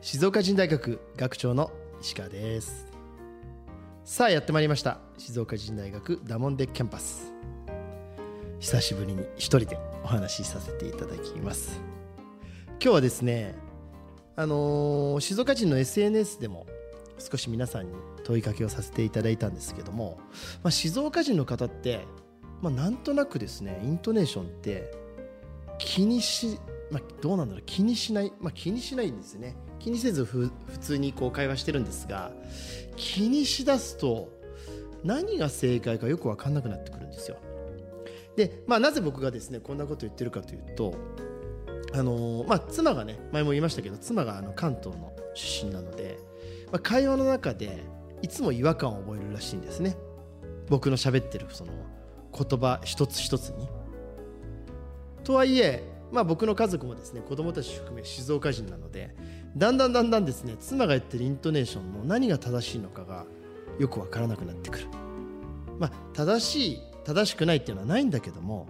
静岡人大学学長の石川です。さあやってまいりました。静岡人大学ダモンデキャンパス。久しぶりに一人でお話しさせていただきます。今日はですねあのー静岡人の SNS でも少し皆さんに問いかけをさせていただいたんですけども、まあ、静岡人の方って、まあ、なんとなくですねイントネーションって気にし、まあ、どうなんだろう気にしない、まあ、気にしないんですね。気にせずふ普通にこう会話してるんですが気にしだすと何が正解かよく分かんなくなってくるんですよ。で、まあ、なぜ僕がですねこんなこと言ってるかというとあのーまあ、妻がね前も言いましたけど妻があの関東の出身なので、まあ、会話の中でいつも違和感を覚えるらしいんですね。僕の喋ってるその言葉一つ一つに。とはいえ、まあ、僕の家族もですね子供たち含め静岡人なのでだんだんだんだんですね妻が言ってるイントネーションの何が正しいのかがよくわからなくなってくる。まあ正しい正しくないっていうのはないんだけども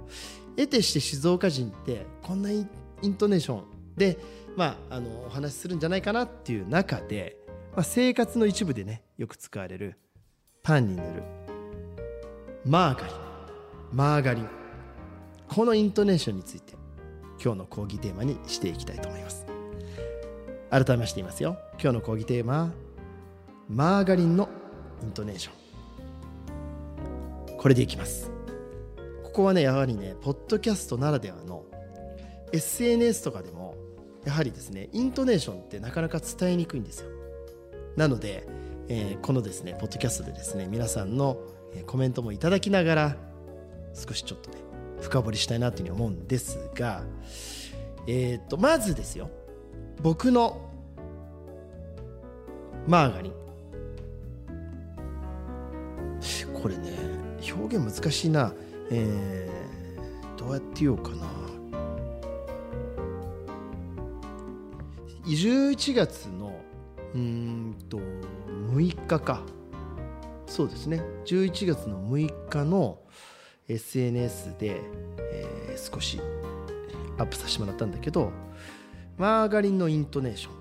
得てして静岡人ってこんなイントネーションで、まあ、あのお話しするんじゃないかなっていう中で、まあ、生活の一部でねよく使われるパンに塗るマーガリンマーガリン。このイントネーションについて。今日の講義テーマにしていきたいと思います。改めまして言いますよ。今日の講義テーマはマーガリンのイントネーション。これでいきます。ここはねやはりねポッドキャストならではの SNS とかでもやはりですねイントネーションってなかなか伝えにくいんですよ。なので、えーこのですねポッドキャストでですね皆さんのコメントもいただきながら少しちょっとね深掘りしたいなというふうに思うんですがえっ、とまずですよ。僕のマーガリン。これね表現難しいな。えーどうやって言おうかな。11月のうんと6日か。そうですね。11月の6日の SNS で、えー少しアップさせてもらったんだけどマーガリンのイントネーション。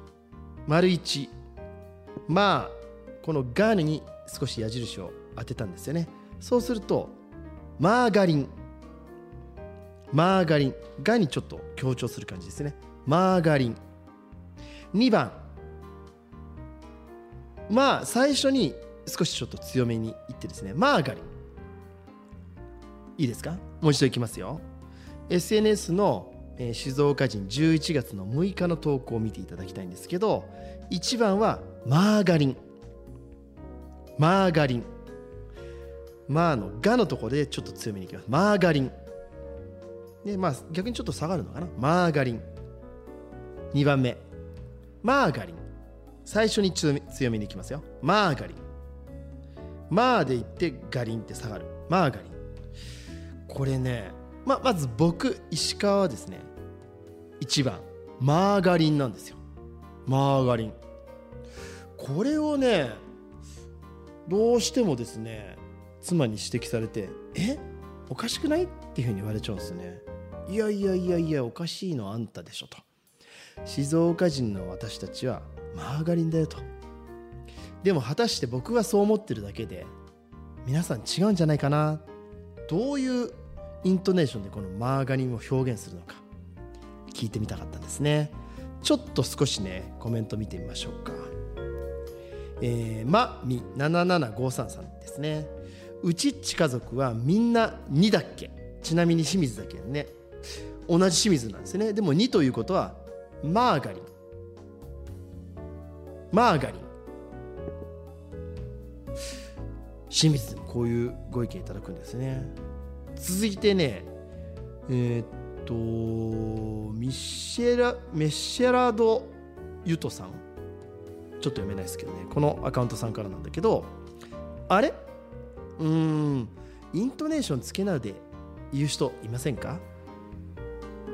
丸1まあこのガーヌに少し矢印を当てたんですよね。そうするとマーガリン。マーガリン。がにちょっと強調する感じですね。マーガリン。2番。まあ最初に少しちょっと強めに言ってですねマーガリン。いいですか？もう一度いきますよ。SNS の、えー静岡人11月の6日の投稿を見ていただきたいんですけど1番はマーガリン。マーガリン。マーの「が」のところでちょっと強めにいきます。マーガリン。でまあ逆にちょっと下がるのかな？マーガリン。2番目。マーガリン。最初に強め強めにいきますよ。マーガリン。マーで言ってガリンって下がる。マーガリン。これねままず僕石川はですね1番マーガリンなんですよ。マーガリン。これをねどうしてもですね妻に指摘されて「え？おかしくない?」っていうふうに言われちゃうんですねいやいやいやいやおかしいのあんたでしょと静岡人の私たちはマーガリンだよと。でも果たして僕はそう思ってるだけで皆さん違うんじゃないかな。っどういうイントネーションでこのマーガリンを表現するのか聞いてみたかったんですね。ちょっと少しねコメント見てみましょうか。えー、まみ7753さんですね。うちっち家族はみんな2だっけ。ちなみに清水だけね。同じ清水なんですね。でも2ということはマーガリン。マーガリン。清水でもこういうご意見いただくんですね。続いてねえーっとミシェラメッシェラド・ユトさん。ちょっと読めないですけどね。このアカウントさんからなんだけどあれ？うーん。イントネーションつけないで言う人いませんか？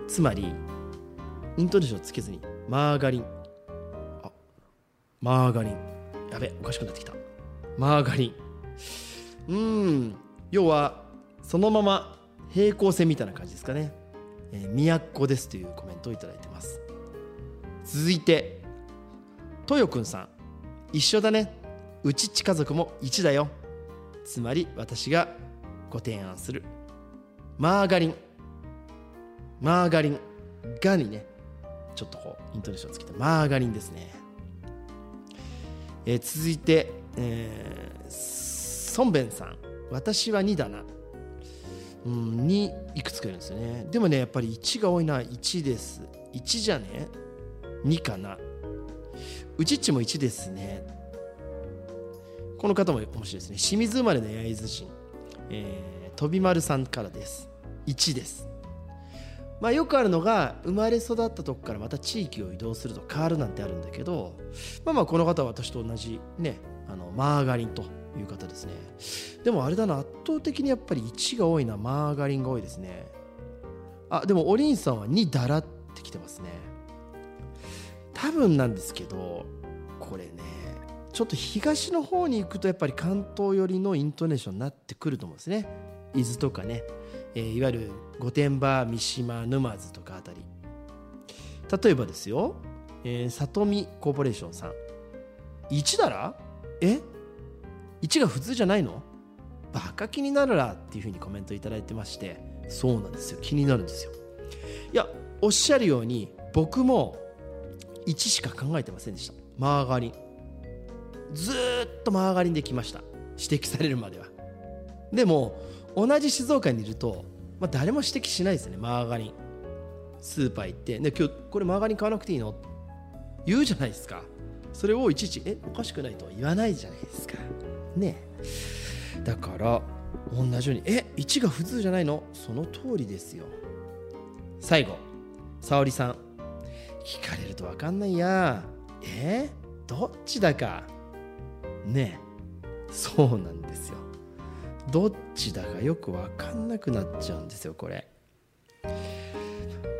つまりイントネーションつけずにマーガリン。あマーガリン。やべおかしくなってきた。マーガリン。うん。要はそのまま平行線みたいな感じですかね、えー、都ですというコメントをいいてます。続いて豊くんさん。一緒だね。うちち家族も1だよ。つまり私がご提案する。マーガリン。マーガリンがにね。ちょっとこうイントネーションつけてマーガリンですね、えー、続いて、えー、ソンベンさん。私は2だな。うん、2いくつかいるんですよね。でもねやっぱり1が多いのは1です。1じゃね。2かな。うちっちも1ですね。この方も面白いですね。清水生まれの焼津人、えー、飛丸さんからです。1です。まあよくあるのが生まれ育ったとこからまた地域を移動すると変わるなんてあるんだけどまあまあこの方は私と同じねあのマーガリンという方ですね。でもあれだな圧倒的にやっぱり1が多いな。マーガリンが多いですね。あでもおりんさんは2だらってきてますね。多分なんですけどこれねちょっと東の方に行くとやっぱり関東寄りのイントネーションになってくると思うんですね。伊豆とかね、えー、いわゆる御殿場三島沼津とかあたり。例えばですよ、えー、里見コーポレーションさん。1だら？え？1が普通じゃないの？バカ気になるらっていうふうにコメント頂いてましてそうなんですよ。気になるんですよ。いやおっしゃるように僕も1しか考えてませんでした。マーガリン。ずっとマーガリンで来ました。指摘されるまでは。でも同じ静岡にいると、まあ、誰も指摘しないですね。マーガリン。スーパー行って。で今日これマーガリン買わなくていいの？言うじゃないですか。それをいちいちえおかしくないとは言わないじゃないですか。ね。だから同じようにえ1が普通じゃないの？その通りですよ。最後沙織さん。聞かれると分かんないやえ？どっちだか？ね。そうなんですよ。どっちだかよく分かんなくなっちゃうんですよこれ。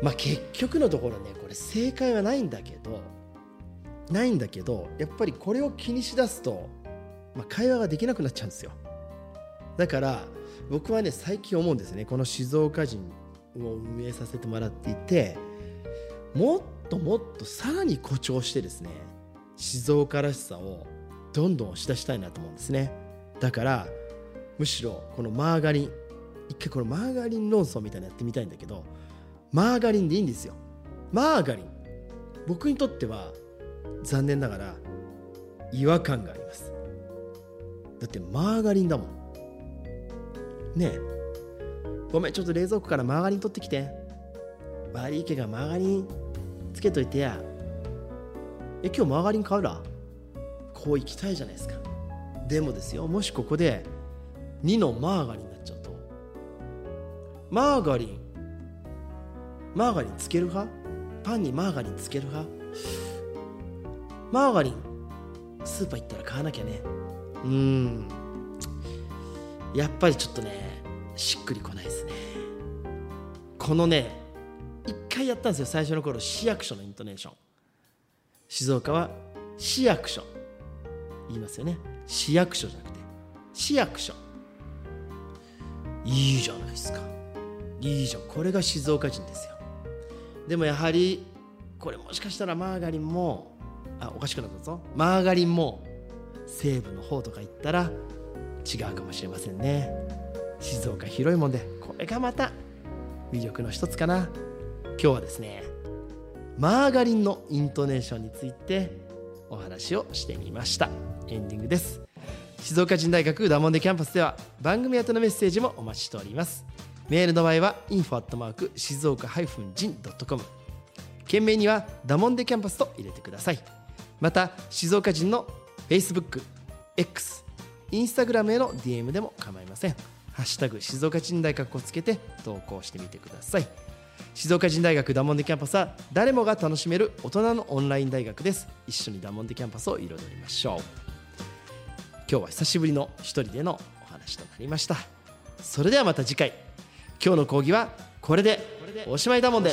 まあ結局のところねこれ正解はないんだけどないんだけどやっぱりこれを気にしだすとまあ、会話ができなくなっちゃうんですよ。だから僕はね最近思うんですね。この静岡人を運営させてもらっていてもっともっとさらに誇張してですね静岡らしさをどんどん押し出したいなと思うんですね。だからむしろこのマーガリン一回このマーガリン論争みたいなのやってみたいんだけどマーガリンでいいんですよ。マーガリン。僕にとっては残念ながら違和感があります。だってマーガリンだもん。ねえ。ごめんちょっと冷蔵庫からマーガリン取ってきて。悪いけがマーガリンつけといてや。え今日マーガリン買うら？こう行きたいじゃないですか。でもですよもしここで2のマーガリンになっちゃうと。マーガリン。マーガリンつける派？パンにマーガリンつける派？マーガリン。スーパー行ったら買わなきゃね。うん。やっぱりちょっとねしっくりこないですね。このね一回やったんですよ最初の頃市役所のイントネーション。静岡は市役所。言いますよね。市役所じゃなくて市役所。いいじゃないですか。いいじゃん。これが静岡人ですよ。でもやはりこれもしかしたらマーガリンもあおかしくなったぞ。マーガリンも西部の方とか行ったら違うかもしれませんね。静岡広いもんでこれがまた魅力の一つかな。今日はですねマーガリンのイントネーションについてお話をしてみました。エンディングです。静岡人大学ダモンデキャンパスでは番組宛てのメッセージもお待ちしております。メールの場合は info@ 静岡人 .com 件名にはダモンデキャンパスと入れてください。また静岡人の Facebook、X、Instagram への DM でも構いません。ハッシュタグ静岡人大学をつけて投稿してみてください。静岡人大学ダモンデキャンパスは誰もが楽しめる大人のオンライン大学です。一緒にダモンデキャンパスを彩りましょう。今日は久しぶりの一人でのお話となりました。それではまた次回。今日の講義はこれで。おしまいだもんで。